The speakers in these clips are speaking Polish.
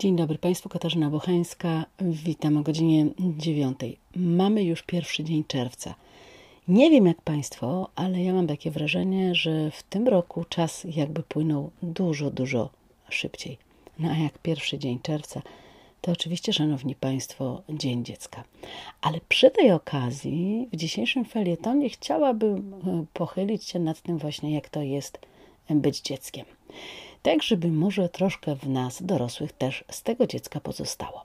Dzień dobry Państwu, Katarzyna Bochańska. Witam o godzinie 9. Mamy już pierwszy dzień czerwca. Nie wiem jak Państwo, ale ja mam takie wrażenie, że w tym roku czas jakby płynął dużo, dużo szybciej. No a jak pierwszy dzień czerwca, to oczywiście, Szanowni Państwo, Dzień Dziecka. Ale przy tej okazji w dzisiejszym felietonie chciałabym e, pochylić się nad tym właśnie, jak to jest być dzieckiem tak żeby może troszkę w nas, dorosłych, też z tego dziecka pozostało.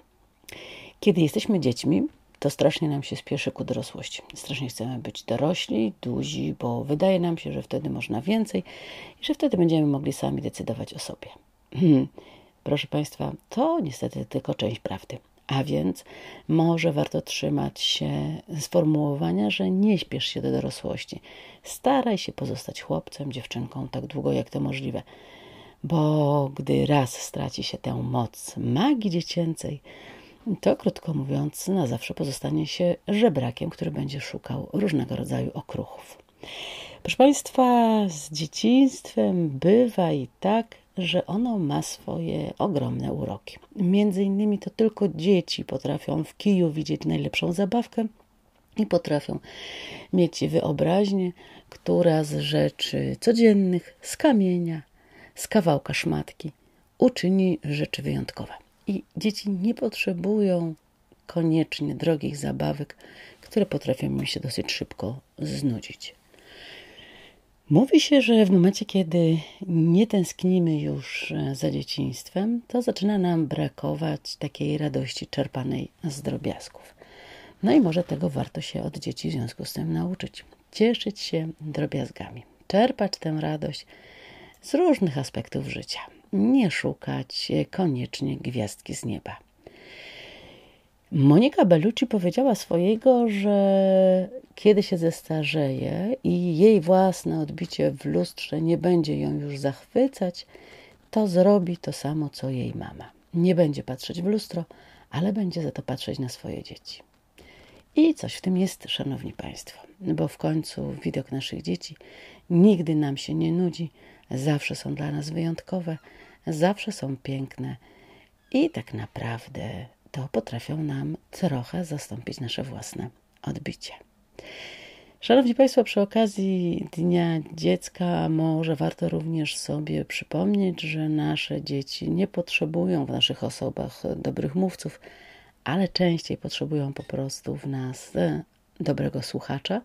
Kiedy jesteśmy dziećmi, to strasznie nam się spieszy ku dorosłości. Strasznie chcemy być dorośli, duzi, bo wydaje nam się, że wtedy można więcej i że wtedy będziemy mogli sami decydować o sobie. Hmm. Proszę Państwa, to niestety tylko część prawdy. A więc może warto trzymać się sformułowania, że nie śpiesz się do dorosłości. Staraj się pozostać chłopcem, dziewczynką tak długo jak to możliwe bo gdy raz straci się tę moc magii dziecięcej, to krótko mówiąc, na zawsze pozostanie się żebrakiem, który będzie szukał różnego rodzaju okruchów. Proszę Państwa, z dzieciństwem bywa i tak, że ono ma swoje ogromne uroki. Między innymi to tylko dzieci potrafią w kiju widzieć najlepszą zabawkę i potrafią mieć wyobraźnię, która z rzeczy codziennych, z kamienia, z kawałka szmatki uczyni rzeczy wyjątkowe. I dzieci nie potrzebują koniecznie drogich zabawek, które potrafią mi się dosyć szybko znudzić. Mówi się, że w momencie, kiedy nie tęsknimy już za dzieciństwem, to zaczyna nam brakować takiej radości czerpanej z drobiazgów. No i może tego warto się od dzieci w związku z tym nauczyć. Cieszyć się drobiazgami, czerpać tę radość z różnych aspektów życia. Nie szukać koniecznie gwiazdki z nieba. Monika Bellucci powiedziała swojego, że kiedy się zestarzeje i jej własne odbicie w lustrze nie będzie ją już zachwycać, to zrobi to samo, co jej mama. Nie będzie patrzeć w lustro, ale będzie za to patrzeć na swoje dzieci. I coś w tym jest, szanowni państwo, bo w końcu widok naszych dzieci nigdy nam się nie nudzi, zawsze są dla nas wyjątkowe, zawsze są piękne i tak naprawdę to potrafią nam trochę zastąpić nasze własne odbicie. Szanowni Państwo, przy okazji Dnia Dziecka może warto również sobie przypomnieć, że nasze dzieci nie potrzebują w naszych osobach dobrych mówców, ale częściej potrzebują po prostu w nas dobrego słuchacza.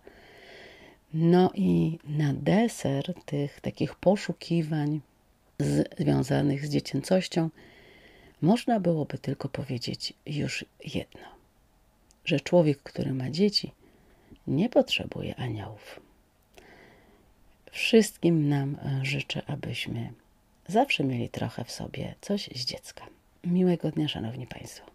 No i na deser tych takich poszukiwań związanych z dziecięcością można byłoby tylko powiedzieć już jedno, że człowiek, który ma dzieci, nie potrzebuje aniołów. Wszystkim nam życzę, abyśmy zawsze mieli trochę w sobie coś z dziecka. Miłego dnia, Szanowni Państwo.